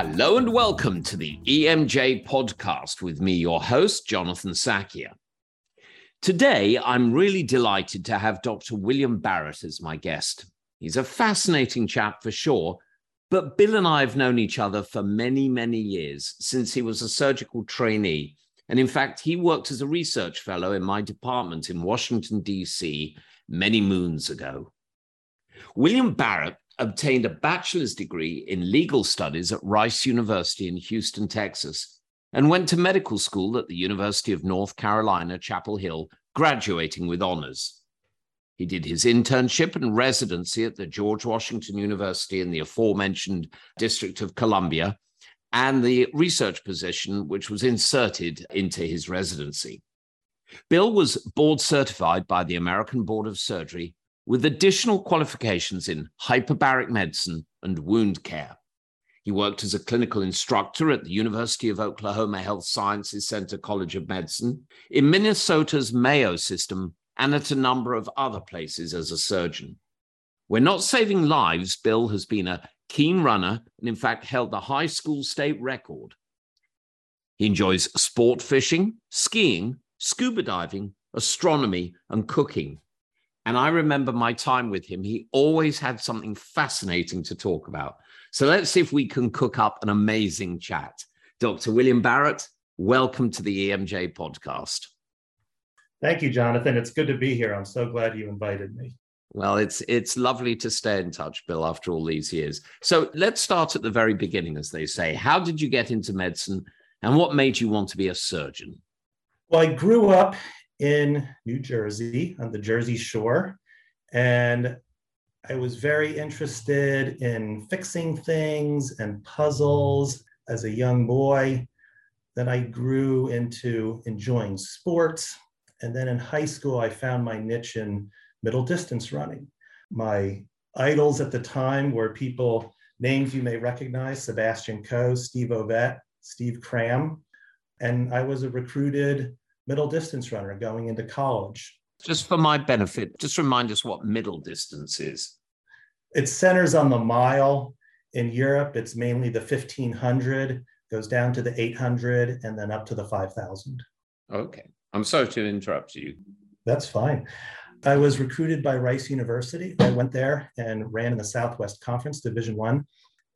Hello and welcome to the EMJ podcast with me, your host, Jonathan Sackier. Today, I'm really delighted to have Dr. William Barrett as my guest. He's a fascinating chap for sure, but Bill and I have known each other for many, many years since he was a surgical trainee. And in fact, he worked as a research fellow in my department in Washington, D.C. many moons ago. William Barrett obtained a bachelor's degree in legal studies at Rice University in Houston, Texas, and went to medical school at the University of North Carolina, Chapel Hill, graduating with honors. He did his internship and residency at the George Washington University in the aforementioned District of Columbia and the research position, which was inserted into his residency. Bill was board certified by the American Board of Surgery with additional qualifications in hyperbaric medicine and wound care. He worked as a clinical instructor at the University of Oklahoma Health Sciences Center College of Medicine, in Minnesota's Mayo system, and at a number of other places as a surgeon. We're not saving lives. Bill has been a keen runner and, in fact, held the high school state record. He enjoys sport fishing, skiing, scuba diving, astronomy, and cooking. And I remember my time with him. He always had something fascinating to talk about. So let's see if we can cook up an amazing chat. Dr. William Barrett, welcome to the EMJ podcast. Thank you, Jonathan. It's good to be here. I'm so glad you invited me. Well, it's it's lovely to stay in touch, Bill, after all these years. So let's start at the very beginning, as they say. How did you get into medicine and what made you want to be a surgeon? Well, I grew up in New Jersey on the Jersey Shore. And I was very interested in fixing things and puzzles as a young boy. Then I grew into enjoying sports. And then in high school, I found my niche in middle distance running. My idols at the time were people, names you may recognize Sebastian Coe, Steve Ovett, Steve Cram. And I was a recruited middle distance runner going into college. Just for my benefit, just remind us what middle distance is. It centers on the mile. In Europe, it's mainly the 1500, goes down to the 800, and then up to the 5000. Okay. I'm sorry to interrupt you. That's fine. I was recruited by Rice University. I went there and ran in the Southwest Conference, Division One,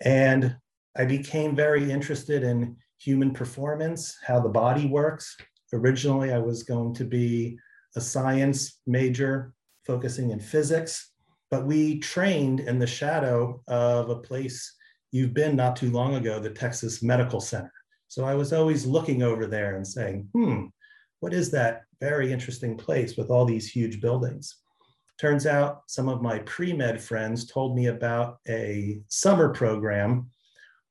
and I became very interested in human performance, how the body works, Originally, I was going to be a science major focusing in physics, but we trained in the shadow of a place you've been not too long ago, the Texas Medical Center. So I was always looking over there and saying, hmm, what is that very interesting place with all these huge buildings? Turns out some of my pre med friends told me about a summer program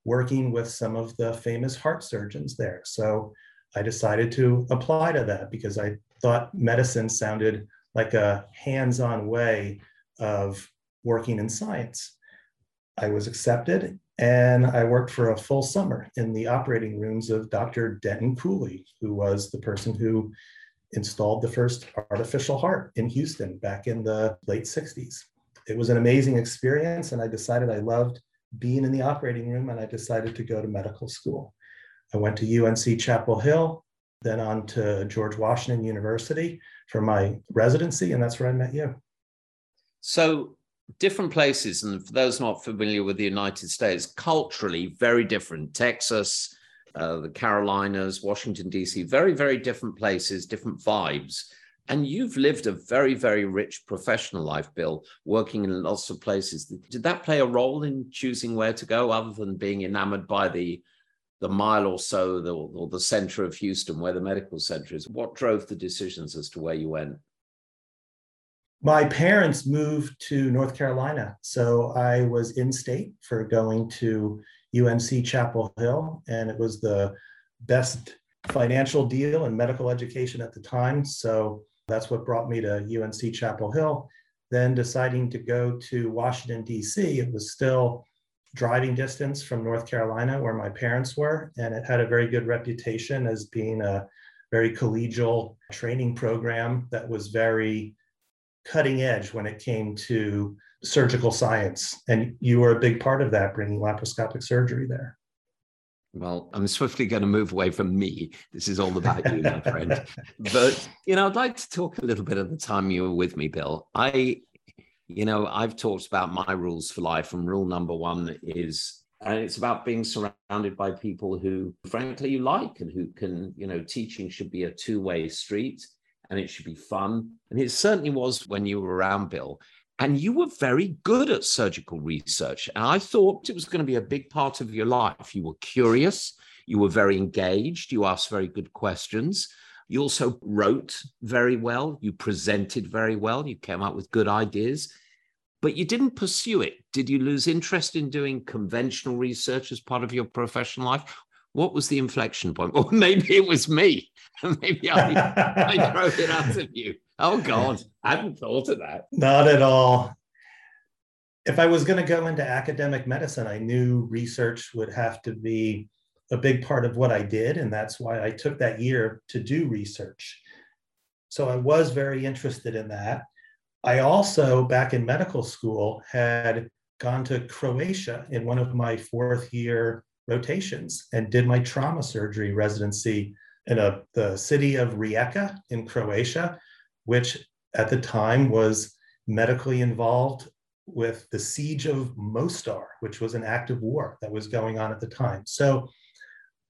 working with some of the famous heart surgeons there. So I decided to apply to that because I thought medicine sounded like a hands on way of working in science. I was accepted and I worked for a full summer in the operating rooms of Dr. Denton Cooley, who was the person who installed the first artificial heart in Houston back in the late 60s. It was an amazing experience, and I decided I loved being in the operating room and I decided to go to medical school. I went to UNC Chapel Hill, then on to George Washington University for my residency, and that's where I met you. So, different places, and for those not familiar with the United States, culturally very different. Texas, uh, the Carolinas, Washington, D.C., very, very different places, different vibes. And you've lived a very, very rich professional life, Bill, working in lots of places. Did that play a role in choosing where to go, other than being enamored by the the mile or so, the, or the center of Houston, where the medical center is. What drove the decisions as to where you went? My parents moved to North Carolina, so I was in state for going to UNC Chapel Hill, and it was the best financial deal in medical education at the time. So that's what brought me to UNC Chapel Hill. Then deciding to go to Washington, D.C., it was still driving distance from North Carolina, where my parents were, and it had a very good reputation as being a very collegial training program that was very cutting edge when it came to surgical science. And you were a big part of that, bringing laparoscopic surgery there. Well, I'm swiftly going to move away from me. This is all about you, my friend. But, you know, I'd like to talk a little bit of the time you were with me, Bill. I, you know, I've talked about my rules for life, and rule number one is, and it's about being surrounded by people who, frankly, you like and who can, you know, teaching should be a two way street and it should be fun. And it certainly was when you were around, Bill. And you were very good at surgical research. And I thought it was going to be a big part of your life. You were curious, you were very engaged, you asked very good questions. You also wrote very well, you presented very well, you came up with good ideas, but you didn't pursue it. Did you lose interest in doing conventional research as part of your professional life? What was the inflection point? Or maybe it was me. maybe I, I drove it out of you. Oh God, I hadn't thought of that. Not at all. If I was going to go into academic medicine, I knew research would have to be a big part of what I did. And that's why I took that year to do research. So I was very interested in that. I also, back in medical school, had gone to Croatia in one of my fourth year rotations and did my trauma surgery residency in a, the city of Rijeka in Croatia, which at the time was medically involved with the siege of Mostar, which was an active war that was going on at the time. So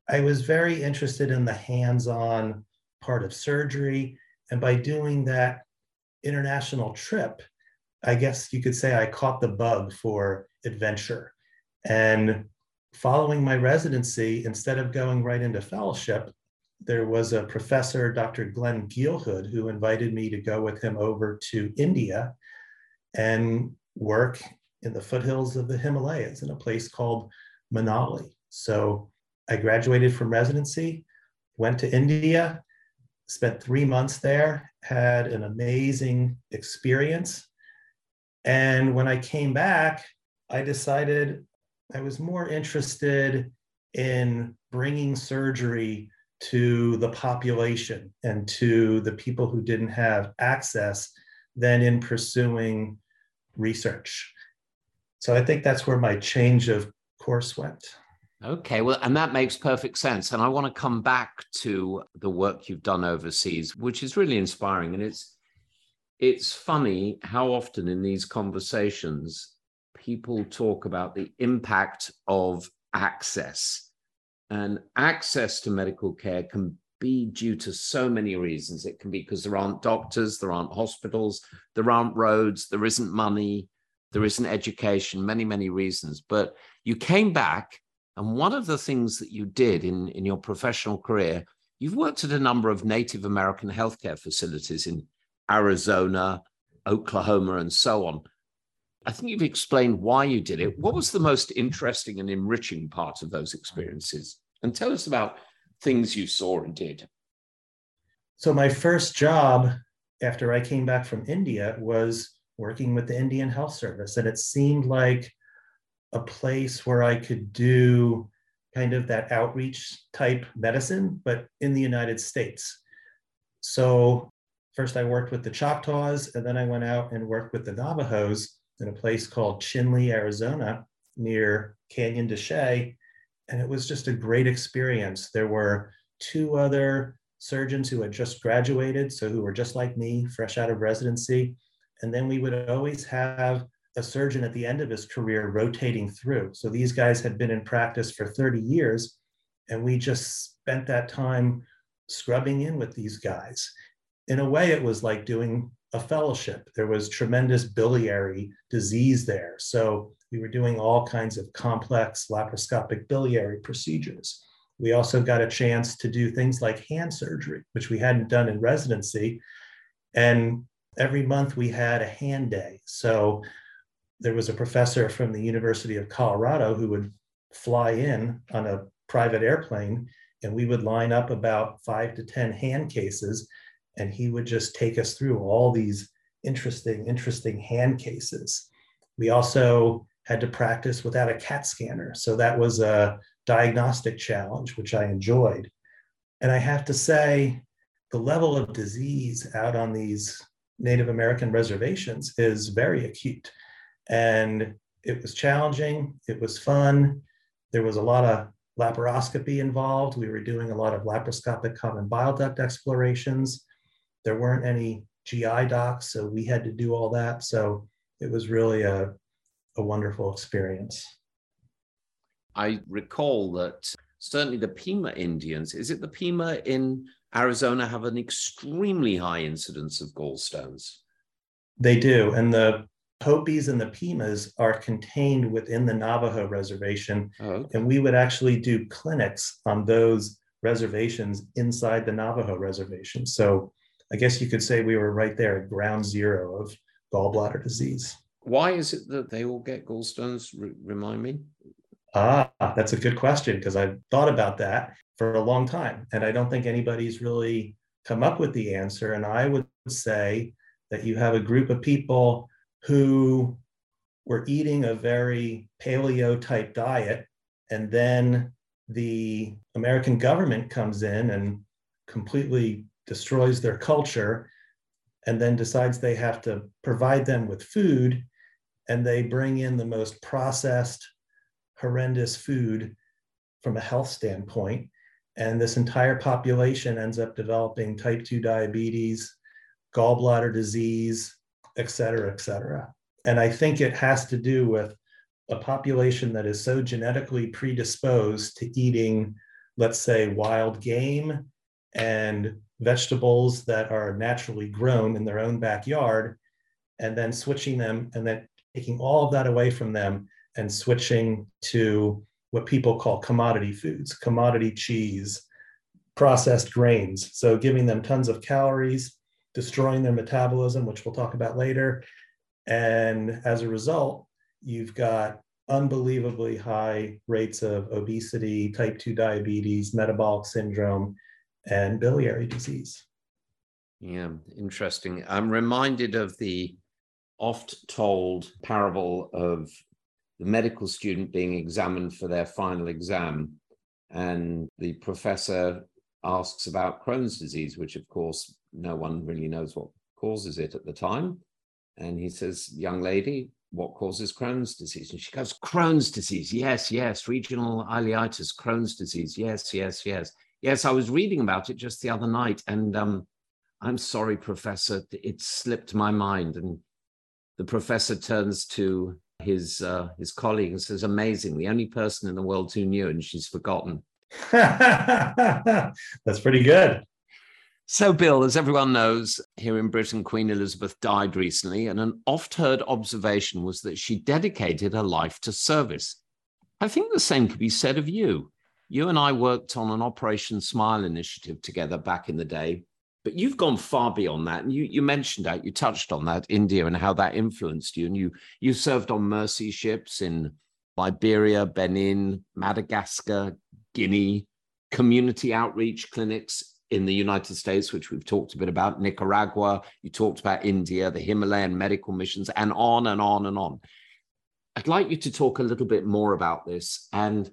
I was very interested in the hands on part of surgery. And by doing that international trip, I guess you could say I caught the bug for adventure. And following my residency, instead of going right into fellowship, there was a professor, Dr. Glenn Gielgud, who invited me to go with him over to India and work in the foothills of the Himalayas in a place called Manali. So I graduated from residency, went to India, spent three months there, had an amazing experience. And when I came back, I decided I was more interested in bringing surgery to the population and to the people who didn't have access than in pursuing research. So I think that's where my change of course went. Okay, well, and that makes perfect sense. And I want to come back to the work you've done overseas, which is really inspiring. And it's it's funny how often in these conversations people talk about the impact of access and access to medical care can be due to so many reasons. It can be because there aren't doctors, there aren't hospitals, there aren't roads, there isn't money, there isn't education, many, many reasons. But you came back, and one of the things that you did in, in your professional career, you've worked at a number of Native American healthcare facilities in Arizona, Oklahoma, and so on. I think you've explained why you did it. What was the most interesting and enriching part of those experiences? And tell us about things you saw and did. So, my first job after I came back from India was working with the Indian Health Service. And it seemed like a place where I could do kind of that outreach type medicine, but in the United States. So, first I worked with the Choctaws, and then I went out and worked with the Navajos in a place called Chinle, Arizona, near Canyon de Chelly. And it was just a great experience. There were two other surgeons who had just graduated, so who were just like me, fresh out of residency. And then we would always have a surgeon at the end of his career rotating through. So these guys had been in practice for 30 years, and we just spent that time scrubbing in with these guys. In a way, it was like doing a fellowship. There was tremendous biliary disease there. So we were doing all kinds of complex laparoscopic biliary procedures. We also got a chance to do things like hand surgery, which we hadn't done in residency. And every month we had a hand day. So there was a professor from the University of Colorado who would fly in on a private airplane, and we would line up about five to 10 hand cases and he would just take us through all these interesting, interesting hand cases. We also had to practice without a CAT scanner. So that was a diagnostic challenge, which I enjoyed. And I have to say, the level of disease out on these Native American reservations is very acute. And it was challenging, it was fun. There was a lot of laparoscopy involved. We were doing a lot of laparoscopic common bile duct explorations. There weren't any GI docs, so we had to do all that. So it was really a, a wonderful experience. I recall that certainly the Pima Indians, is it the Pima in Arizona, have an extremely high incidence of gallstones? They do. And the Hopis and the Pimas are contained within the Navajo reservation. Oh, okay. And we would actually do clinics on those reservations inside the Navajo reservation. So I guess you could say we were right there at ground zero of gallbladder disease. Why is it that they all get gallstones? R- remind me. Ah, that's a good question because I've thought about that for a long time. And I don't think anybody's really come up with the answer. And I would say that you have a group of people who were eating a very paleo type diet. And then the American government comes in and completely destroys their culture and then decides they have to provide them with food. And they bring in the most processed, horrendous food from a health standpoint. And this entire population ends up developing type 2 diabetes, gallbladder disease, et cetera, et cetera. And I think it has to do with a population that is so genetically predisposed to eating, let's say, wild game and vegetables that are naturally grown in their own backyard, and then switching them and then taking all of that away from them and switching to what people call commodity foods, commodity cheese, processed grains. So giving them tons of calories, destroying their metabolism, which we'll talk about later. And as a result, you've got unbelievably high rates of obesity, type 2 diabetes, metabolic syndrome, and biliary disease. Yeah, interesting. I'm reminded of the oft told parable of the medical student being examined for their final exam. And the professor asks about Crohn's disease, which, of course, no one really knows what causes it at the time. And he says, Young lady, what causes Crohn's disease? And she goes, Crohn's disease. Yes, yes. Regional ileitis, Crohn's disease. Yes, yes, yes. Yes, I was reading about it just the other night. And um, I'm sorry, Professor, it slipped my mind. And the professor turns to his uh, his colleague and says, "Amazing! The only person in the world who knew, and she's forgotten." That's pretty good. So, Bill, as everyone knows, here in Britain, Queen Elizabeth died recently, and an oft heard observation was that she dedicated her life to service. I think the same could be said of you. You and I worked on an Operation Smile initiative together back in the day, but you've gone far beyond that. And you, you mentioned that, you touched on that, India, and how that influenced you. And you, you served on mercy ships in Liberia, Benin, Madagascar, Guinea, community outreach clinics in the United States, which we've talked a bit about, Nicaragua, you talked about India, the Himalayan medical missions, and on and on and on. I'd like you to talk a little bit more about this. And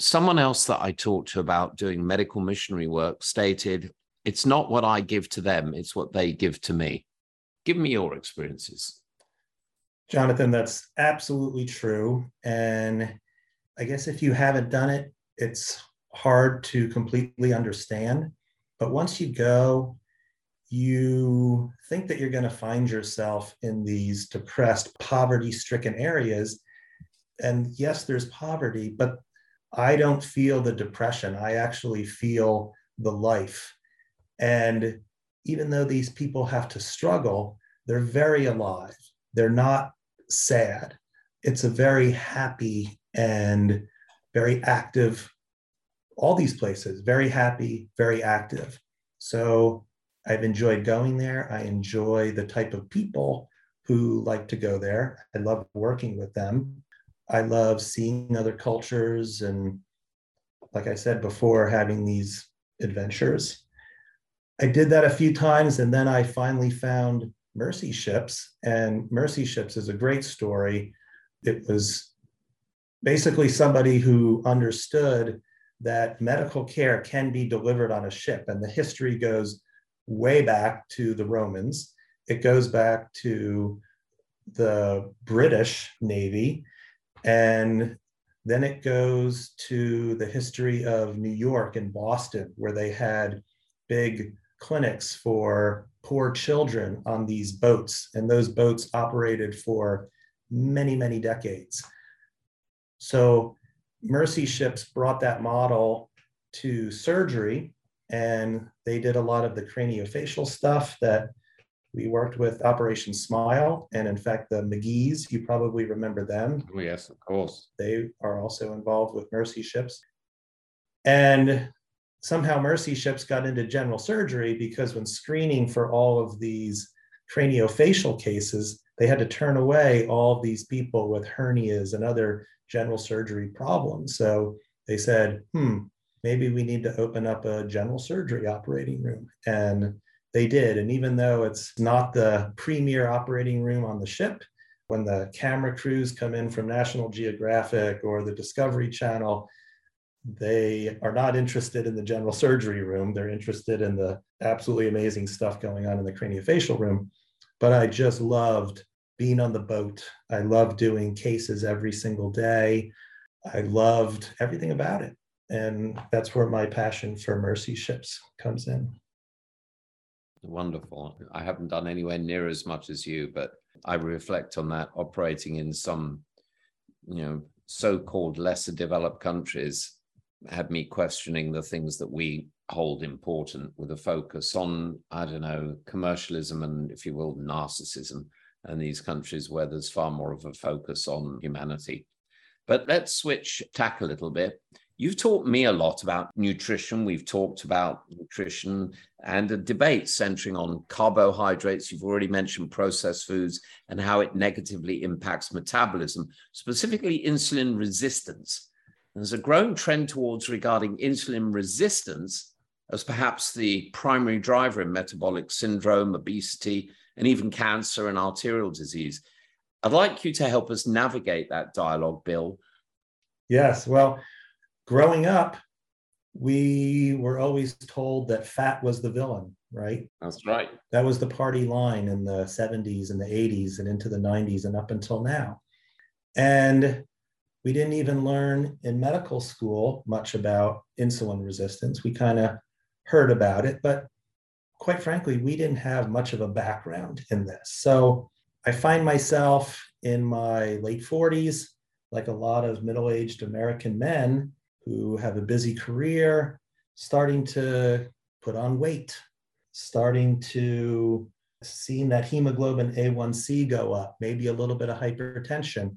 someone else that I talked to about doing medical missionary work stated, it's not what I give to them, it's what they give to me. Give me your experiences. Jonathan, that's absolutely true. And I guess if you haven't done it, it's hard to completely understand. But once you go, you think that you're going to find yourself in these depressed, poverty stricken areas. And yes, there's poverty, but I don't feel the depression. I actually feel the life. And even though these people have to struggle, they're very alive. They're not sad. It's a very happy and very active all these places, very happy, very active. So I've enjoyed going there. I enjoy the type of people who like to go there. I love working with them. I love seeing other cultures and, like I said before, having these adventures. I did that a few times and then I finally found Mercy Ships. And Mercy Ships is a great story. It was basically somebody who understood that medical care can be delivered on a ship. And the history goes way back to the Romans, it goes back to the British Navy. And Then it goes to the history of New York and Boston, where they had big clinics for poor children on these boats. And those boats operated for many, many decades. So Mercy ships brought that model to surgery, and they did a lot of the craniofacial stuff that we worked with Operation Smile. And in fact, the Magee's, you probably remember them. Oh, yes, of course. They are also involved with Mercy ships. And somehow Mercy ships got into general surgery because when screening for all of these craniofacial cases, they had to turn away all these people with hernias and other general surgery problems. So they said, hmm, maybe we need to open up a general surgery operating room. And they did. And even though it's not the premier operating room on the ship, when the camera crews come in from National Geographic or the Discovery Channel, they are not interested in the general surgery room. They're interested in the absolutely amazing stuff going on in the craniofacial room. But I just loved being on the boat. I loved doing cases every single day. I loved everything about it. And that's where my passion for mercy ships comes in. Wonderful. I haven't done anywhere near as much as you, but I reflect on that operating in some, you know, so-called lesser developed countries had me questioning the things that we hold important with a focus on, I don't know, commercialism and, if you will, narcissism, and these countries where there's far more of a focus on humanity. But let's switch tack a little bit. You've taught me a lot about nutrition. We've talked about nutrition and a debate centering on carbohydrates. You've already mentioned processed foods and how it negatively impacts metabolism, specifically insulin resistance. There's a growing trend towards regarding insulin resistance as perhaps the primary driver in metabolic syndrome, obesity, and even cancer and arterial disease. I'd like you to help us navigate that dialogue, Bill. Yes. Well, growing up, we were always told that fat was the villain, right? That's right. That was the party line in the 70s and the 80s and into the 90s and up until now. And we didn't even learn in medical school much about insulin resistance. We kind of heard about it, but quite frankly, we didn't have much of a background in this. So I find myself in my late 40s, like a lot of middle aged American men who have a busy career, starting to put on weight, starting to seeing that hemoglobin A1C go up, maybe a little bit of hypertension.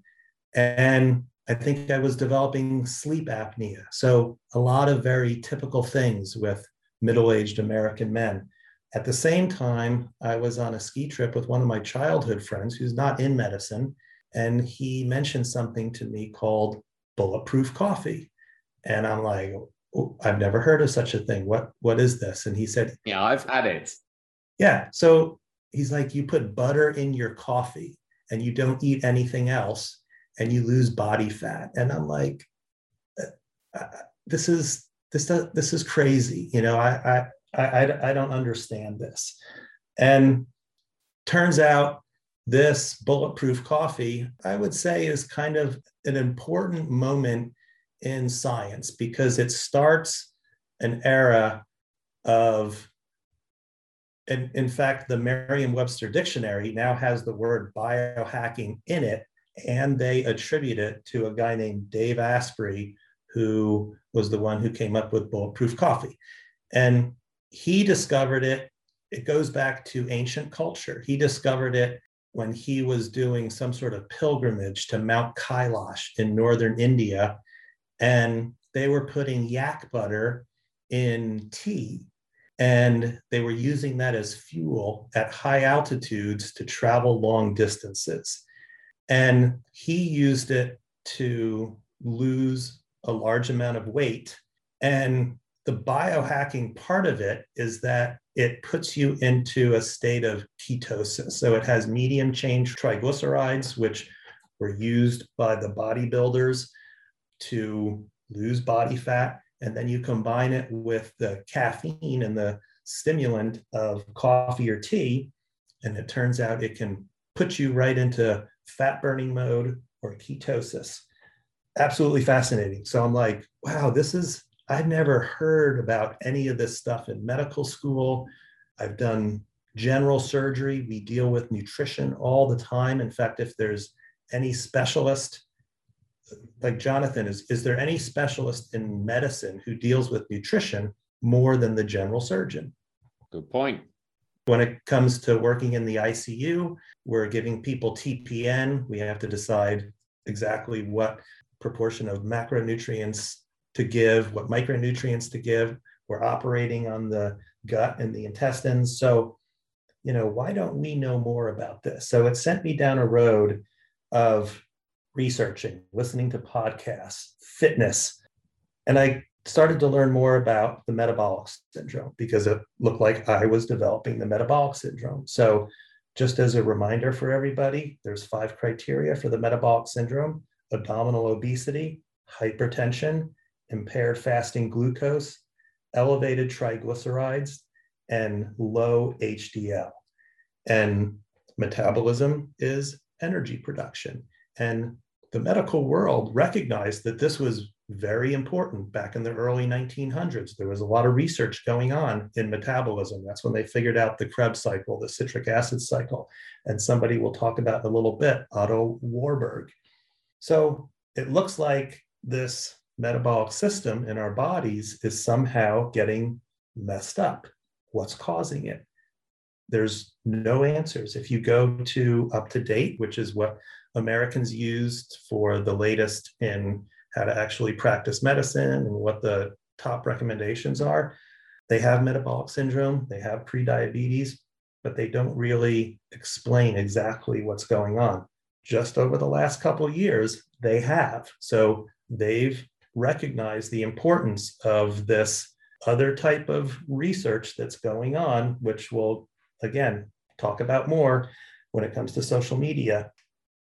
And I think I was developing sleep apnea. So, a lot of very typical things with middle aged American men. At the same time, I was on a ski trip with one of my childhood friends who's not in medicine, and he mentioned something to me called bulletproof coffee. And I'm like, oh, I've never heard of such a thing. What what is this? And he said, Yeah, I've had it. Yeah. So he's like, you put butter in your coffee and you don't eat anything else and you lose body fat. And I'm like, uh, uh this is this this is crazy. You know, I I I, I don't understand this. And turns out this bulletproof coffee, I would say, is kind of an important moment in science because it starts an era of in, in fact the merriam-webster dictionary now has the word biohacking in it and they attribute it to a guy named dave asprey who was the one who came up with bulletproof coffee and he discovered it it goes back to ancient culture. He discovered it when he was doing some sort of pilgrimage to mount kailash in northern india and they were putting yak butter in tea and they were using that as fuel at high altitudes to travel long distances. And he used it to lose a large amount of weight and the biohacking part of it is that it puts you into a state of ketosis so it has medium chain triglycerides which were used by the bodybuilders to lose body fat. And then you combine it with the caffeine and the stimulant of coffee or tea. And it turns out it can put you right into fat burning mode or ketosis. absolutely fascinating. So I'm like, wow, this is, I've never heard about any of this stuff in medical school. I've done general surgery. We deal with nutrition all the time. In fact, if there's any specialist, like Jonathan, is, is there any specialist in medicine who deals with nutrition more than the general surgeon? Good point. When it comes to working in the ICU, we're giving people TPN. We have to decide exactly what proportion of macronutrients to give, what micronutrients to give. We're operating on the gut and the intestines. So, you know, why don't we know more about this? So it sent me down a road of researching, listening to podcasts, fitness. And I started to learn more about the metabolic syndrome because it looked like I was developing the metabolic syndrome. So, just as a reminder for everybody, there's five criteria for the metabolic syndrome: abdominal obesity, hypertension, impaired fasting glucose, elevated triglycerides, and low HDL. And metabolism is energy production. And the medical world recognized that this was very important back in the early 1900s. There was a lot of research going on in metabolism. That's when they figured out the Krebs cycle, the citric acid cycle. And somebody will talk about in a little bit, Otto Warburg. So it looks like this metabolic system in our bodies is somehow getting messed up. What's causing it? There's no answers. If you go to UpToDate, which is what Americans used for the latest in how to actually practice medicine and what the top recommendations are. They have metabolic syndrome, they have prediabetes, but they don't really explain exactly what's going on. Just over the last couple years, they have. So they've recognized the importance of this other type of research that's going on, which we'll again talk about more when it comes to social media.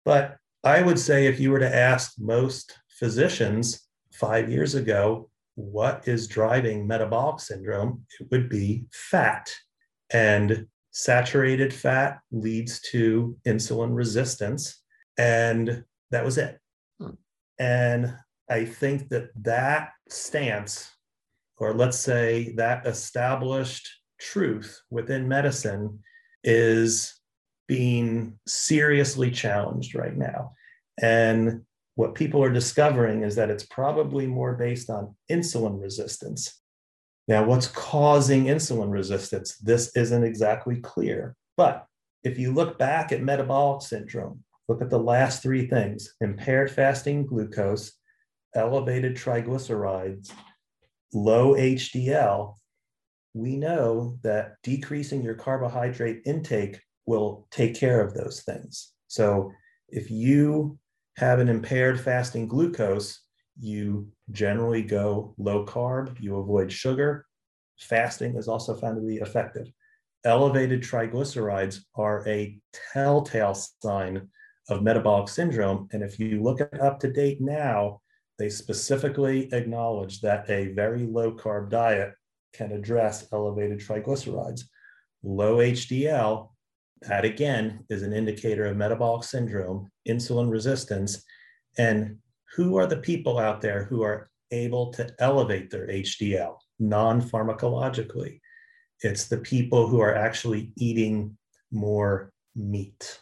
But I would say if you were to ask most physicians five years ago, what is driving metabolic syndrome? It would be fat. And saturated fat leads to insulin resistance. And that was it. Hmm. And I think that that stance, or let's say that established truth within medicine, is being seriously challenged right now. And what people are discovering is that it's probably more based on insulin resistance. Now, what's causing insulin resistance? This isn't exactly clear. But if you look back at metabolic syndrome, look at the last three things impaired fasting glucose, elevated triglycerides, low HDL. We know that decreasing your carbohydrate intake will take care of those things. So if you have an impaired fasting glucose, you generally go low carb, you avoid sugar. Fasting is also found to be effective. Elevated triglycerides are a telltale sign of metabolic syndrome. And if you look at date now, they specifically acknowledge that a very low carb diet can address elevated triglycerides. Low HDL that again is an indicator of metabolic syndrome, insulin resistance, and who are the people out there who are able to elevate their HDL non pharmacologically? It's the people who are actually eating more meat.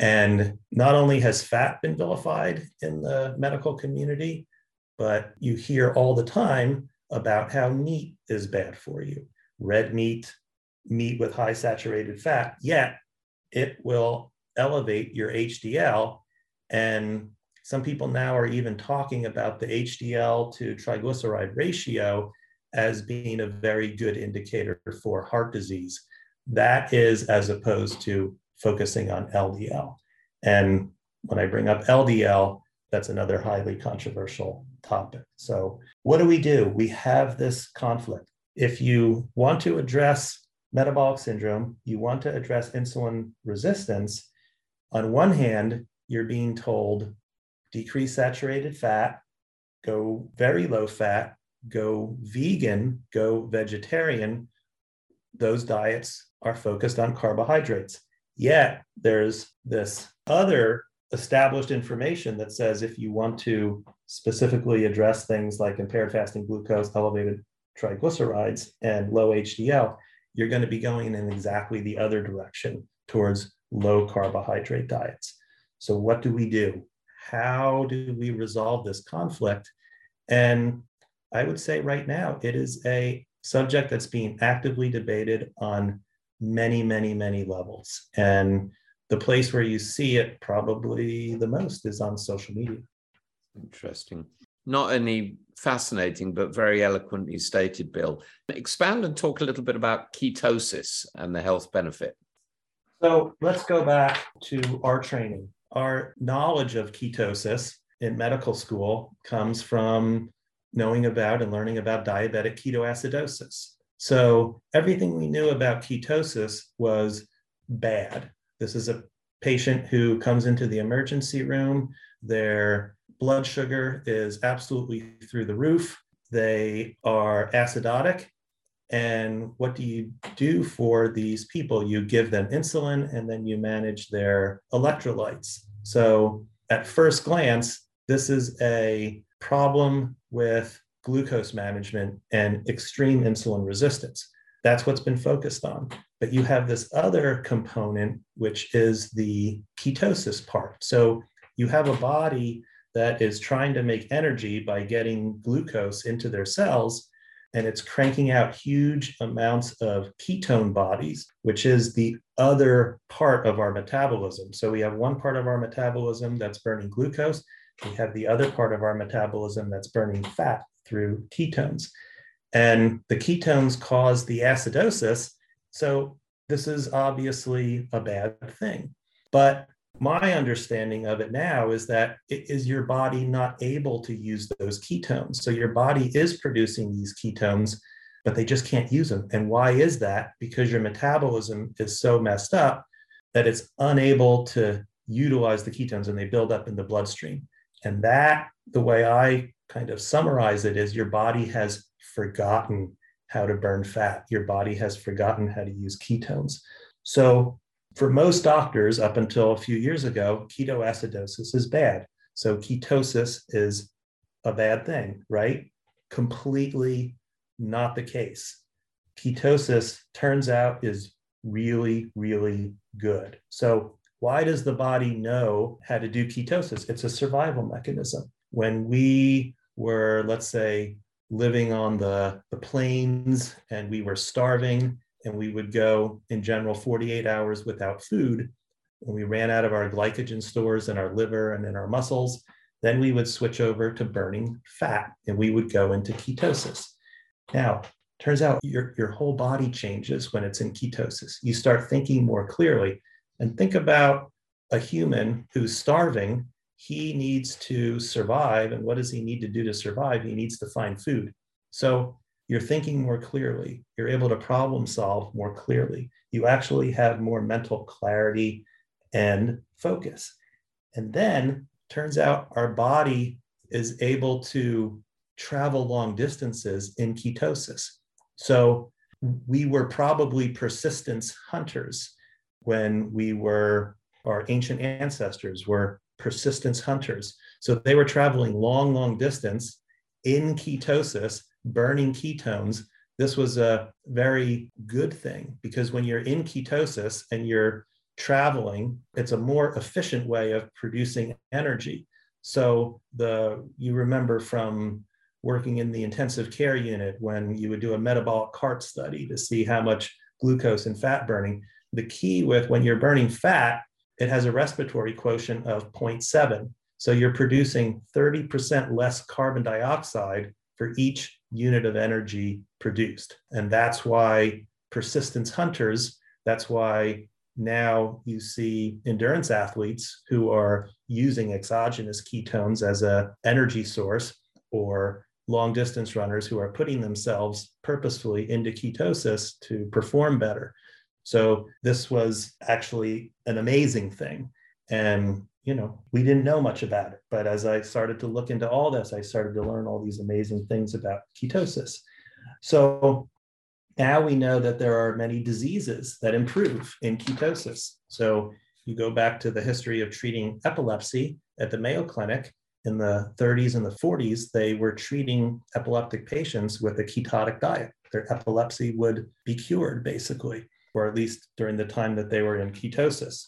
And not only has fat been vilified in the medical community, but you hear all the time about how meat is bad for you. Red meat, meat with high saturated fat, yet it will elevate your HDL. And some people now are even talking about the HDL to triglyceride ratio as being a very good indicator for heart disease. That is as opposed to focusing on LDL. And when I bring up LDL, that's another highly controversial topic. So, what do we do? We have this conflict. If you want to address metabolic syndrome, you want to address insulin resistance, on one hand, you're being told decrease saturated fat, go very low fat, go vegan, go vegetarian. Those diets are focused on carbohydrates. Yet there's this other established information that says if you want to specifically address things like impaired fasting glucose, elevated triglycerides, and low HDL, you're going to be going in exactly the other direction towards low carbohydrate diets. So, what do we do? How do we resolve this conflict? And I would say right now, it is a subject that's being actively debated on many, many, many levels. And the place where you see it probably the most is on social media. Interesting. Not only fascinating, but very eloquently stated, Bill. Expand and talk a little bit about ketosis and the health benefit. So let's go back to our training. Our knowledge of ketosis in medical school comes from knowing about and learning about diabetic ketoacidosis. So everything we knew about ketosis was bad. This is a patient who comes into the emergency room. Their blood sugar is absolutely through the roof. They are acidotic. And what do you do for these people? You give them insulin and then you manage their electrolytes. So, at first glance, this is a problem with glucose management and extreme insulin resistance. That's what's been focused on. But you have this other component, which is the ketosis part. So you have a body that is trying to make energy by getting glucose into their cells, and it's cranking out huge amounts of ketone bodies, which is the other part of our metabolism. So we have one part of our metabolism that's burning glucose, we have the other part of our metabolism that's burning fat through ketones. And the ketones cause the acidosis. So this is obviously a bad thing. But my understanding of it now is that it is your body not able to use those ketones. So your body is producing these ketones, but they just can't use them. And why is that? Because your metabolism is so messed up that it's unable to utilize the ketones and they build up in the bloodstream. And that, the way I kind of summarize it, is your body has forgotten how to burn fat. Your body has forgotten how to use ketones. So, for most doctors, up until a few years ago, ketoacidosis is bad. So, ketosis is a bad thing, right? Completely not the case. Ketosis turns out is really, really good. So, why does the body know how to do ketosis? It's a survival mechanism. When we were, let's say, living on the, the plains and we were starving and we would go in general 48 hours without food, when we ran out of our glycogen stores in our liver and in our muscles, then we would switch over to burning fat and we would go into ketosis. Now, turns out your, your whole body changes when it's in ketosis. You start thinking more clearly and think about a human who's starving. He needs to survive. And what does he need to do to survive? He needs to find food. So you're thinking more clearly. You're able to problem solve more clearly. You actually have more mental clarity and focus. And then turns out our body is able to travel long distances in ketosis. So we were probably persistence hunters when we were, our ancient ancestors were persistence hunters. So they were traveling long, long distance in ketosis, burning ketones. This was a very good thing because when you're in ketosis and you're traveling, it's a more efficient way of producing energy. So the you remember from working in the intensive care unit when you would do a metabolic cart study to see how much glucose and fat burning the key with when you're burning fat, it has a respiratory quotient of 0.7. So you're producing 30% less carbon dioxide for each unit of energy produced. And that's why persistence hunters, that's why now you see endurance athletes who are using exogenous ketones as a energy source or long distance runners who are putting themselves purposefully into ketosis to perform better so this was actually an amazing thing. And, you know, we didn't know much about it. But as I started to look into all this, I started to learn all these amazing things about ketosis. So now we know that there are many diseases that improve in ketosis. So You go back to the history of treating epilepsy at the Mayo Clinic in the 30s and the 40s, they were treating epileptic patients with a ketotic diet. Their epilepsy would be cured, basically, or at least during the time that they were in ketosis.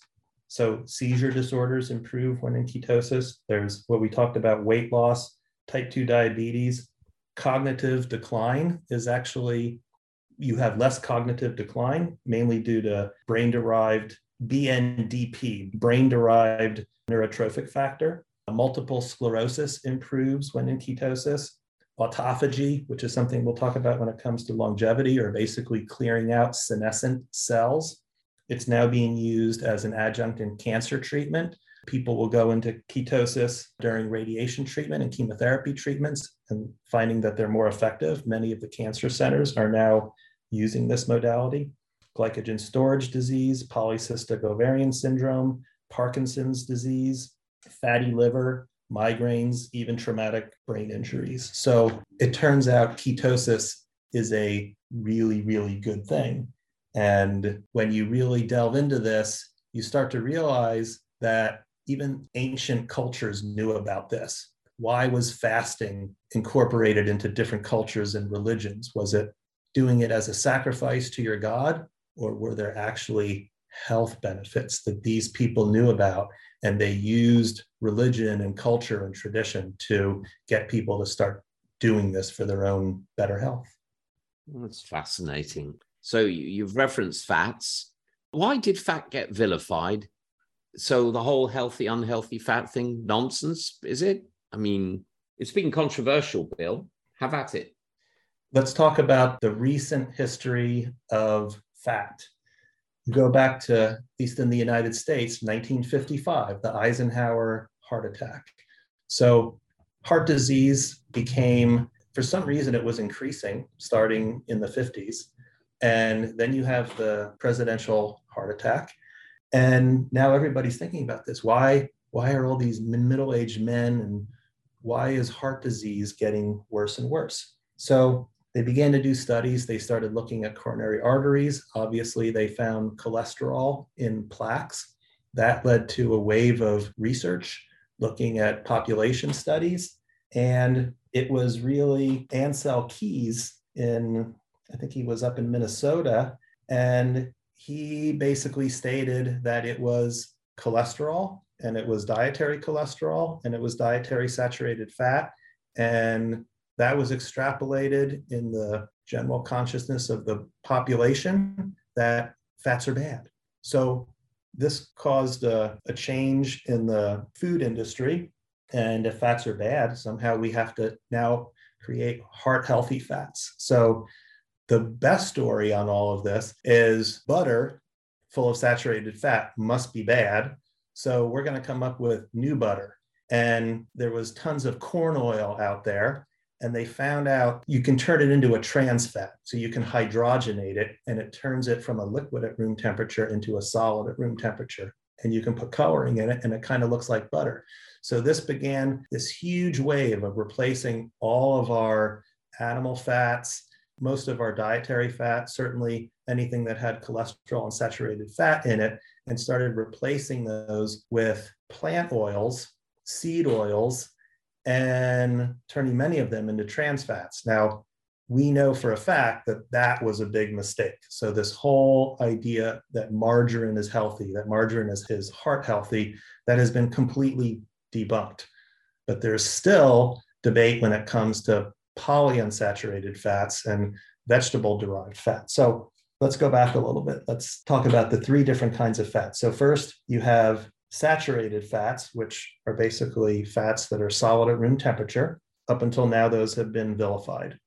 So, seizure disorders improve when in ketosis. There's what we talked about weight loss, type 2 diabetes. Cognitive decline is actually, you have less cognitive decline, mainly due to brain derived BNDP, brain derived neurotrophic factor. Multiple sclerosis improves when in ketosis. Autophagy, which is something we'll talk about when it comes to longevity, or basically clearing out senescent cells. It's now being used as an adjunct in cancer treatment. People will go into ketosis during radiation treatment and chemotherapy treatments and finding that they're more effective. Many of the cancer centers are now using this modality. Glycogen storage disease, polycystic ovarian syndrome, Parkinson's disease, fatty liver, migraines, even traumatic brain injuries. So it turns out ketosis is a really, really good thing. And when you really delve into this, you start to realize that even ancient cultures knew about this. Why was fasting incorporated into different cultures and religions? Was it doing it as a sacrifice to your God, or were there actually health benefits that these people knew about and they used religion and culture and tradition to get people to start doing this for their own better health. That's fascinating. So you've referenced fats. Why did fat get vilified? So the whole healthy, unhealthy fat thing, nonsense, is it? I mean, it's been controversial, Bill. Have at it. Let's talk about the recent history of fat go back to, at least in the United States, 1955, the Eisenhower heart attack. So, heart disease became, for some reason, it was increasing starting in the 50s. And then you have the presidential heart attack. And now everybody's thinking about this. Why, why are all these middle aged men and why is heart disease getting worse and worse? So, they began to do studies. They started looking at coronary arteries. Obviously, they found cholesterol in plaques. That led to a wave of research looking at population studies. And it was really Ancel Keys in, I think he was up in Minnesota. And he basically stated that it was cholesterol and it was dietary cholesterol and it was dietary saturated fat. And that was extrapolated in the general consciousness of the population that fats are bad. So this caused a, a, change in the food industry. And if fats are bad, somehow we have to now create heart healthy fats. So the best story on all of this is butter full of saturated fat must be bad. So we're going to come up with new butter. And there was tons of corn oil out there and they found out you can turn it into a trans fat. So you can hydrogenate it and it turns it from a liquid at room temperature into a solid at room temperature. And you can put coloring in it and it kind of looks like butter. So this began this huge wave of replacing all of our animal fats, most of our dietary fats, certainly anything that had cholesterol and saturated fat in it, and started replacing those with plant oils, seed oils, and turning many of them into trans fats. Now, we know for a fact that that was a big mistake. So, this whole idea that margarine is healthy, that margarine is his heart healthy, that has been completely debunked. But there's still debate when it comes to polyunsaturated fats and vegetable derived fats. So, let's go back a little bit. Let's talk about the three different kinds of fats. So, first, you have saturated fats, which are basically fats that are solid at room temperature. Up until now, those have been vilified.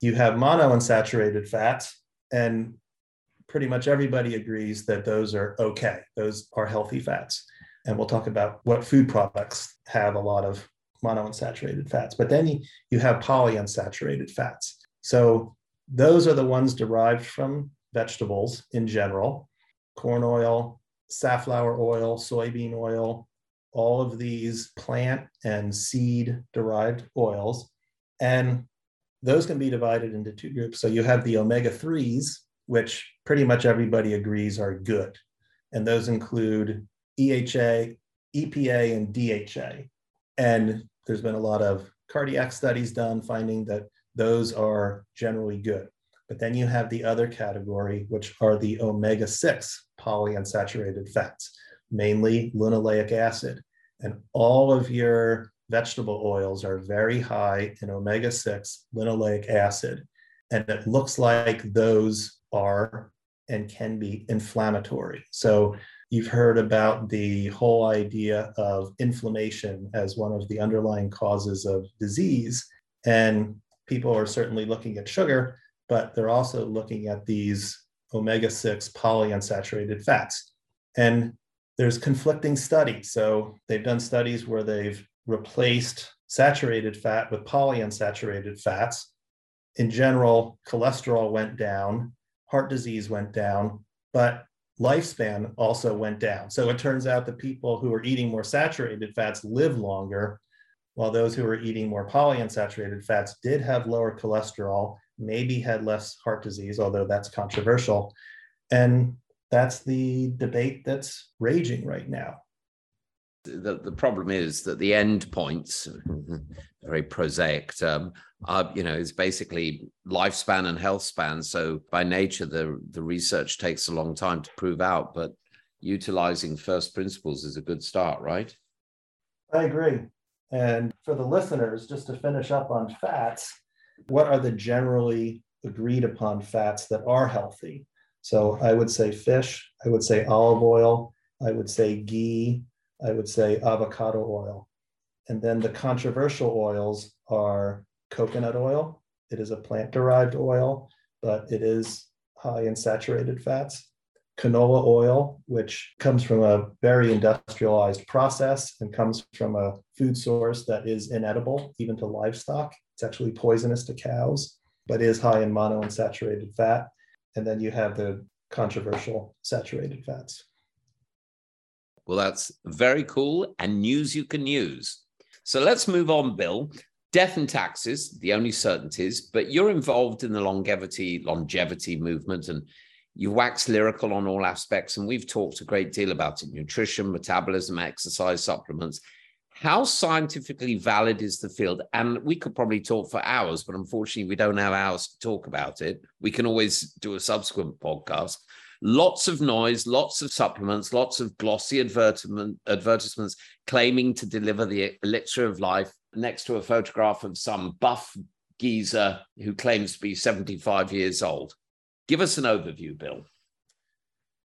You have monounsaturated fats, and pretty much everybody agrees that those are okay. Those are healthy fats. And we'll talk about what food products have a lot of monounsaturated fats. But then you, have polyunsaturated fats. So those are the ones derived from vegetables in general corn oil, safflower oil, soybean oil, all of these plant and seed derived oils. And those can be divided into two groups. So you have the omega 3s, which pretty much everybody agrees are good. And those include EHA, EPA, and DHA. And there's been a lot of cardiac studies done finding that those are generally good. But then you have the other category, which are the omega 6 polyunsaturated fats, mainly linoleic acid. And all of your vegetable oils are very high in omega 6 linoleic acid. And it looks like those are and can be inflammatory. So you've heard about the whole idea of inflammation as one of the underlying causes of disease. And people are certainly looking at sugar, but they're also looking at these omega 6 polyunsaturated fats. And there's conflicting studies. So they've done studies where they've replaced saturated fat with polyunsaturated fats. In general, cholesterol went down, heart disease went down, but lifespan also went down. So it turns out the people who are eating more saturated fats live longer, while those who were eating more polyunsaturated fats did have lower cholesterol, maybe had less heart disease, although that's controversial. And that's the debate that's raging right now the, the problem is that the end points, very prosaic term, are, you know, is basically lifespan and health span. So by nature, the, the research takes a long time to prove out, but utilizing first principles is a good start, right? I agree. And for the listeners, just to finish up on fats, what are the generally agreed upon fats that are healthy? So I would say fish, I would say olive oil, I would say ghee, I would say avocado oil. And then the controversial oils are coconut oil. It is a plant derived oil, but it is high in saturated fats. Canola oil, which comes from a very industrialized process and comes from a food source that is inedible, even to livestock. It's actually poisonous to cows, but is high in monounsaturated fat. And then you have the controversial saturated fats. Well, that's very cool and news you can use. So let's move on, Bill. Death and taxes, the only certainties, but you're involved in the longevity longevity movement and you wax lyrical on all aspects. And we've talked a great deal about it nutrition, metabolism, exercise, supplements. How scientifically valid is the field? And we could probably talk for hours, but unfortunately, we don't have hours to talk about it. We can always do a subsequent podcast lots of noise, lots of supplements, lots of glossy advertisement, advertisements claiming to deliver the elixir of life next to a photograph of some buff geezer who claims to be 75 years old. Give us an overview, Bill.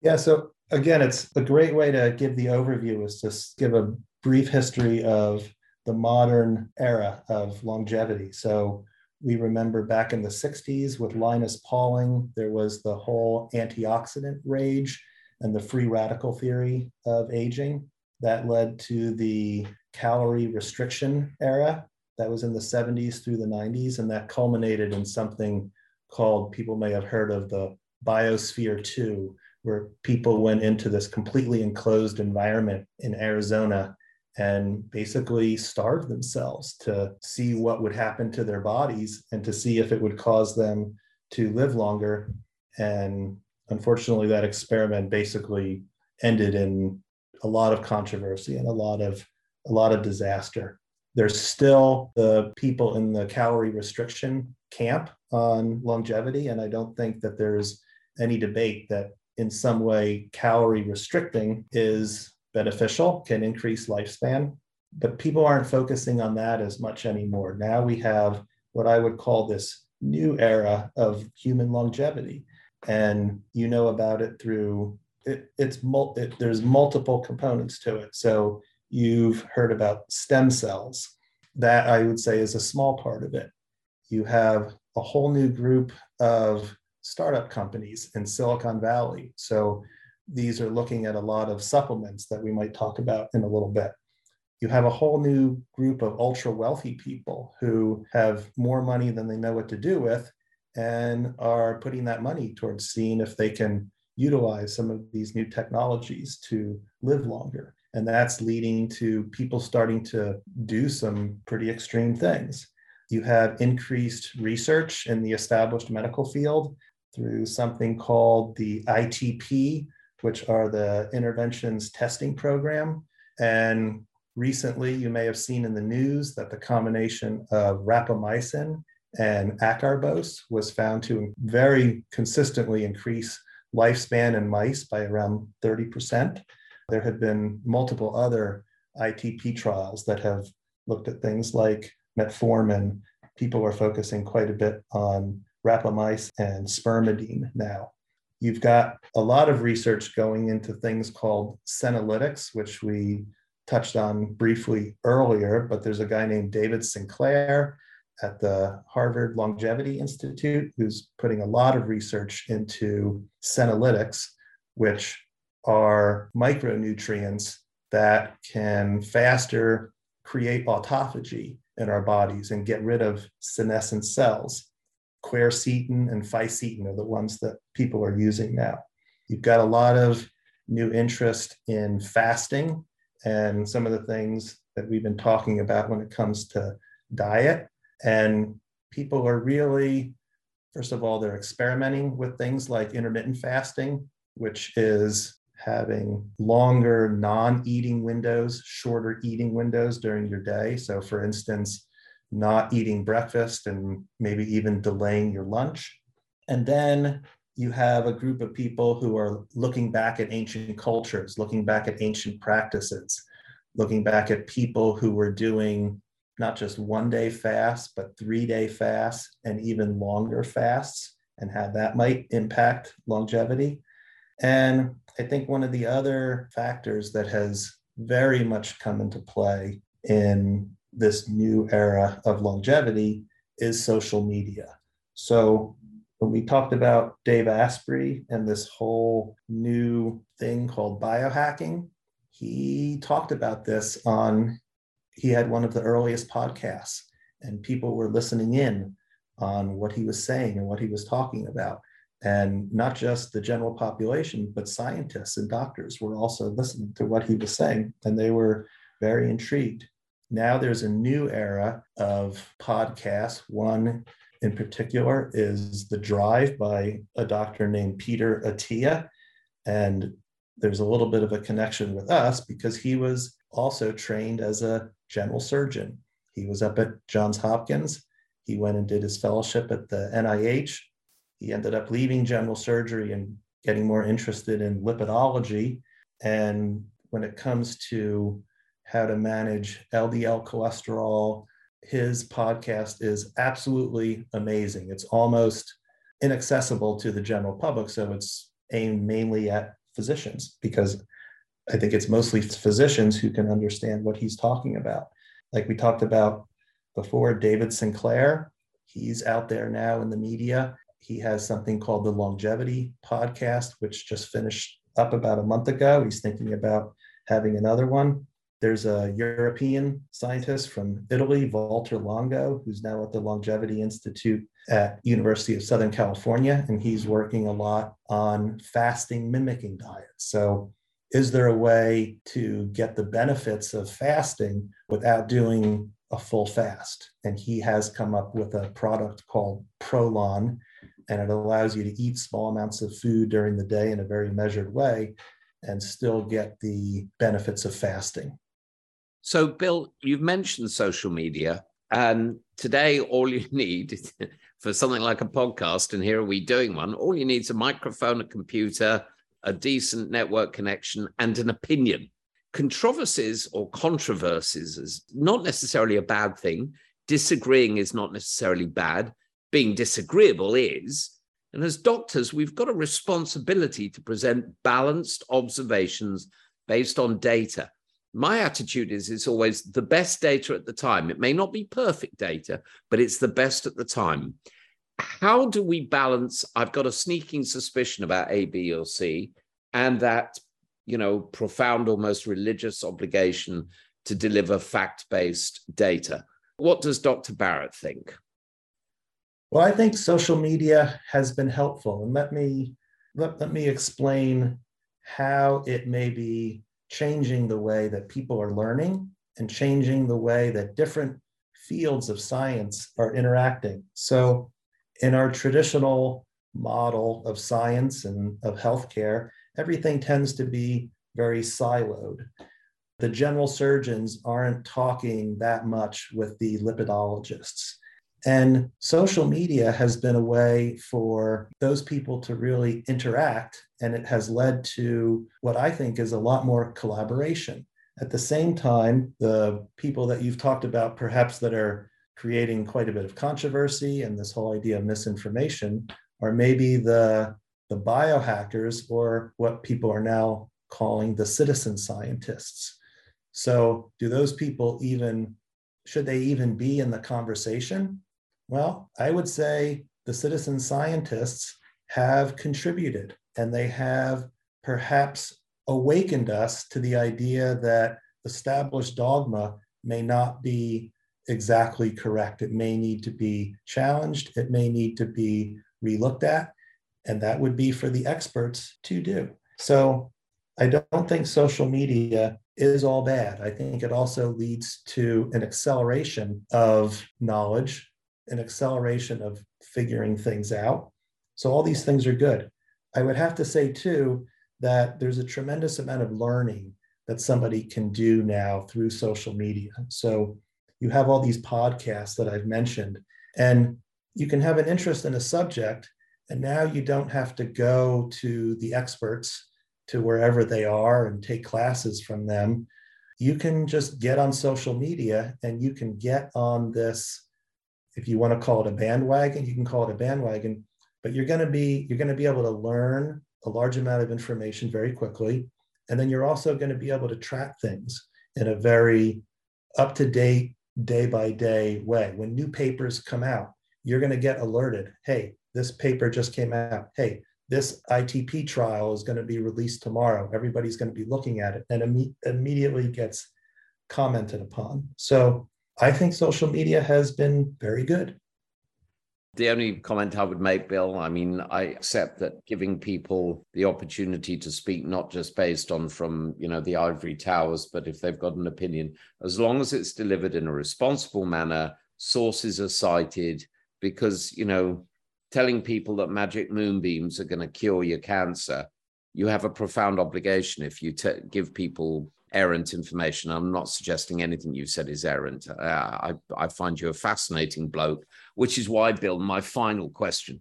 Yeah, so again, it's a great way to give the overview is to give a brief history of the modern era of longevity. So we remember back in the 60s with Linus Pauling, there was the whole antioxidant rage and the free radical theory of aging that led to the calorie restriction era that was in the 70s through the 90s. And that culminated in something called, people may have heard of the Biosphere 2, where people went into this completely enclosed environment in Arizona and basically starved themselves to see what would happen to their bodies and to see if it would cause them to live longer. And unfortunately, that experiment basically ended in a lot of controversy and a lot of a lot of disaster. There's still the people in the calorie restriction camp on longevity, and I don't think that there's any debate that in some way calorie restricting is beneficial, can increase lifespan, but people aren't focusing on that as much anymore. Now we have what I would call this new era of human longevity. And you know about it through it, it's mul- it, there's multiple components to it. So you've heard about stem cells. That I would say is a small part of it. You have a whole new group of startup companies in Silicon Valley. So these are looking at a lot of supplements that we might talk about in a little bit. You have a whole new group of ultra wealthy people who have more money than they know what to do with and are putting that money towards seeing if they can utilize some of these new technologies to live longer. And that's leading to people starting to do some pretty extreme things. You have increased research in the established medical field through something called the ITP which are the interventions testing program. And recently, you may have seen in the news that the combination of rapamycin and acarbose was found to very consistently increase lifespan in mice by around 30%. There have been multiple other ITP trials that have looked at things like metformin. People are focusing quite a bit on rapamycin and spermidine now. You've got a lot of research going into things called senolytics, which we touched on briefly earlier, but there's a guy named David Sinclair at the Harvard Longevity Institute who's putting a lot of research into senolytics, which are micronutrients that can faster create autophagy in our bodies and get rid of senescent cells. Quercetin and fisetin are the ones that people are using now. You've got a lot of new interest in fasting and some of the things that we've been talking about when it comes to diet. And people are really, first of all, they're experimenting with things like intermittent fasting, which is having longer non eating windows, shorter eating windows during your day. So, for instance, not eating breakfast and maybe even delaying your lunch. And then you have a group of people who are looking back at ancient cultures, looking back at ancient practices, looking back at people who were doing not just one day fast, but three day fasts and even longer fasts, and how that might impact longevity. And I think one of the other factors that has very much come into play in this new era of longevity is social media. So when we talked about Dave Asprey and this whole new thing called biohacking, he talked about this on he had one of the earliest podcasts and people were listening in on what he was saying and what he was talking about and not just the general population but scientists and doctors were also listening to what he was saying and they were very intrigued. Now there's a new era of podcasts. One in particular is the drive by a doctor named peter attia. And there's a little bit of a connection with us because he was also trained as a general surgeon. He was up at johns hopkins. He went and did his fellowship at the nih he ended up leaving general surgery and getting more interested in lipidology. And when it comes to how to manage LDL cholesterol, his podcast is absolutely amazing. It's almost inaccessible to the general public. So it's aimed mainly at physicians because I think it's mostly physicians who can understand what he's talking about. Like we talked about before, David Sinclair, he's out there now in the media he has something called the Longevity Podcast, which just finished up about a month ago. He's thinking about having another one. There's a European scientist from Italy, Walter Longo, who's now at the Longevity Institute at University of Southern California, and he's working a lot on fasting mimicking diets. So, is there a way to get the benefits of fasting without doing a full fast? And he has come up with a product called Prolon, and it allows you to eat small amounts of food during the day in a very measured way and still get the benefits of fasting. So, Bill, you've mentioned social media, and today all you need for something like a podcast, and here are we doing one, all you need is a microphone, a computer, a decent network connection, and an opinion. Controversies or controversies is not necessarily a bad thing. Disagreeing is not necessarily bad being disagreeable is. And as doctors, we've got a responsibility to present balanced observations based on data. My attitude is it's always the best data at the time. It may not be perfect data, but it's the best at the time. How do we balance? I've got a sneaking suspicion about A, B, or C, and that, you know, profound, almost religious obligation to deliver fact based data. What does Dr. Barrett think? Well, I think social media has been helpful. And let me let, let me explain how it may be changing the way that people are learning and changing the way that different fields of science are interacting. So, in our traditional model of science and of healthcare, everything tends to be very siloed. The general surgeons aren't talking that much with the lipidologists. And social media has been a way for those people to really interact, and it has led to what I think is a lot more collaboration. At the same time, the people that you've talked about, perhaps that are creating quite a bit of controversy and this whole idea of misinformation, are maybe the, the biohackers or what people are now calling the citizen scientists. So, do those people even, should they even be in the conversation? Well, I would say the citizen scientists have contributed and they have perhaps awakened us to the idea that established dogma may not be exactly correct. It may need to be challenged, it may need to be relooked at, and that would be for the experts to do. So I don't think social media is all bad. I think it also leads to an acceleration of knowledge, an acceleration of figuring things out. So all these things are good. I would have to say, too, that there's a tremendous amount of learning that somebody can do now through social media. So you have all these podcasts that I've mentioned, and you can have an interest in a subject, and now you don't have to go to the experts to wherever they are and take classes from them. You can just get on social media and you can get on this. If you want to call it a bandwagon, you can call it a bandwagon, but you're going to be you're going to be able to learn a large amount of information very quickly. And then you're also going to be able to track things in a very up to date, day by day way. When new papers come out, you're going to get alerted hey, this paper just came out. Hey, this ITP trial is going to be released tomorrow. Everybody's going to be looking at it and Im- immediately gets commented upon. So I think social media has been very good. The only comment I would make, Bill, I mean, I accept that giving people the opportunity to speak, not just based on from, you know, the ivory towers, but if they've got an opinion, as long as it's delivered in a responsible manner, sources are cited, because, you know, telling people that magic moonbeams are going to cure your cancer, you have a profound obligation if you t- give people errant information. I'm not suggesting anything you've said is errant. Uh, I, I find you a fascinating bloke, which is why, Bill, my final question.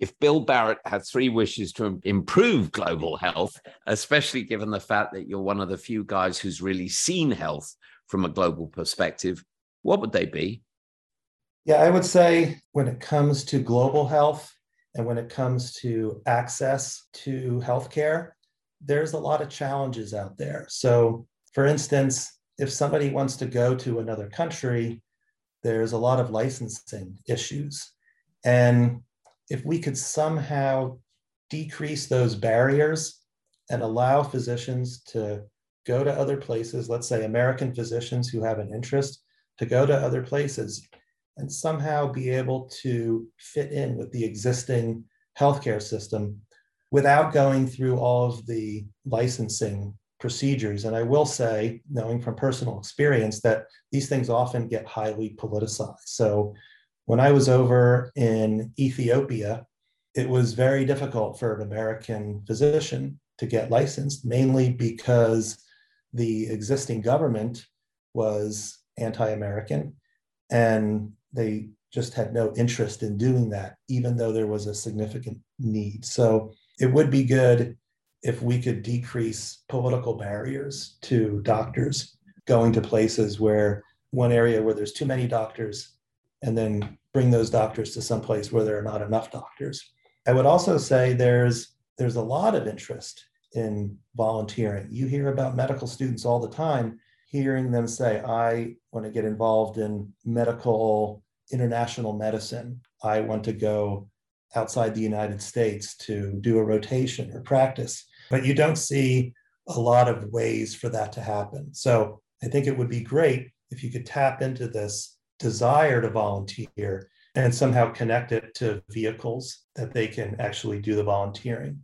If Bill Barrett had three wishes to improve global health, especially given the fact that you're one of the few guys who's really seen health from a global perspective, what would they be? Yeah, I would say when it comes to global health and when it comes to access to healthcare, there's a lot of challenges out there. So, for instance, if somebody wants to go to another country, there's a lot of licensing issues. And if we could somehow decrease those barriers and allow physicians to go to other places, let's say American physicians who have an interest to go to other places and somehow be able to fit in with the existing healthcare system without going through all of the licensing procedures. And I will say, knowing from personal experience, that these things often get highly politicized. So when I was over in Ethiopia, it was very difficult for an American physician to get licensed, mainly because the existing government was anti American and they just had no interest in doing that, even though there was a significant need. So it would be good if we could decrease political barriers to doctors going to places where one area where there's too many doctors and then bring those doctors to some place where there are not enough doctors. I would also say there's there's a lot of interest in volunteering. You hear about medical students all the time hearing them say, I want to get involved in medical international medicine. I want to go outside the United States to do a rotation or practice. But you don't see a lot of ways for that to happen. So I think it would be great if you could tap into this desire to volunteer and somehow connect it to vehicles that they can actually do the volunteering.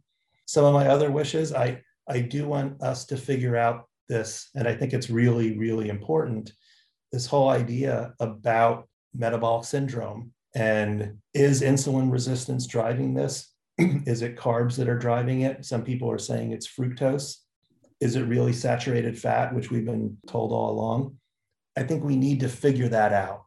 Some of my other wishes, I, I do want us to figure out this, and I think it's really, really important this whole idea about metabolic syndrome and is insulin resistance driving this? is it carbs that are driving it? Some people are saying it's fructose. Is it really saturated fat, which we've been told all along? I think we need to figure that out.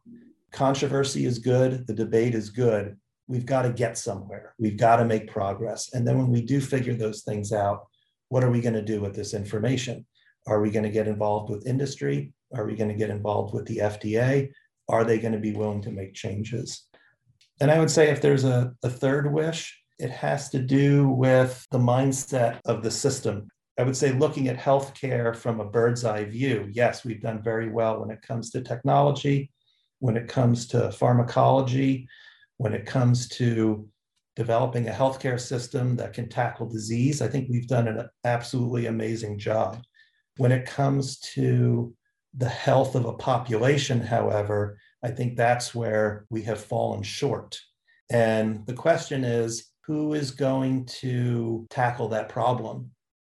Controversy is good, the debate is good. We've got to get somewhere. We've got to make progress. And then when we do figure those things out, what are we going to do with this information? Are we going to get involved with industry? Are we going to get involved with the FDA? Are they going to be willing to make changes? And I would say if there's a, a third wish, it has to do with the mindset of the system. I would say looking at healthcare from a bird's eye view, yes, we've done very well when it comes to technology, when it comes to pharmacology, when it comes to developing a healthcare system that can tackle disease. I think we've done an absolutely amazing job. When it comes to the health of a population, however, I think that's where we have fallen short. And the question is who is going to tackle that problem?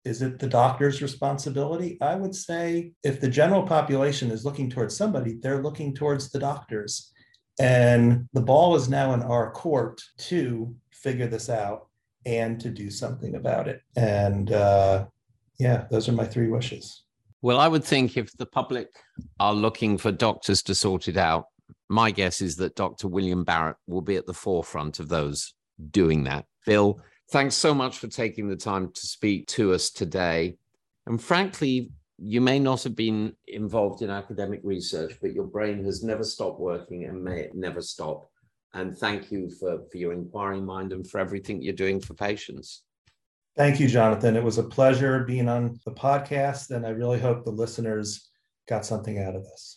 Is it the doctor's responsibility? I would say if the general population is looking towards somebody, they're looking towards the doctors. And the ball is now in our court to figure this out and to do something about it. And uh, yeah, those are my three wishes. Well, I would think if the public are looking for doctors to sort it out, my guess is that Dr. William Barrett will be at the forefront of those doing that. Bill, thanks so much for taking the time to speak to us today. And frankly, you may not have been involved in academic research, but your brain has never stopped working and may it never stop. And thank you for, for your inquiring mind and for everything you're doing for patients. Thank you, Jonathan. It was a pleasure being on the podcast, and I really hope the listeners got something out of this.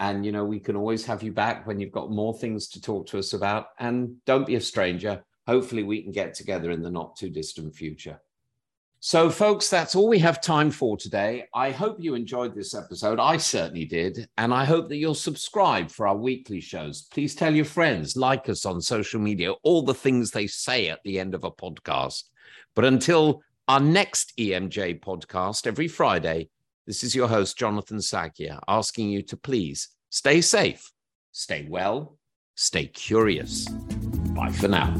And, you know, we can always have you back when you've got more things to talk to us about. And don't be a stranger. Hopefully, we can get together in the not too distant future. So, folks, that's all we have time for today. I hope you enjoyed this episode. I certainly did. And I hope that you'll subscribe for our weekly shows. Please tell your friends, like us on social media, all the things they say at the end of a podcast. But until our next EMJ podcast every Friday, this is your host, Jonathan Sackier, asking you to please stay safe, stay well, stay curious. Bye for now.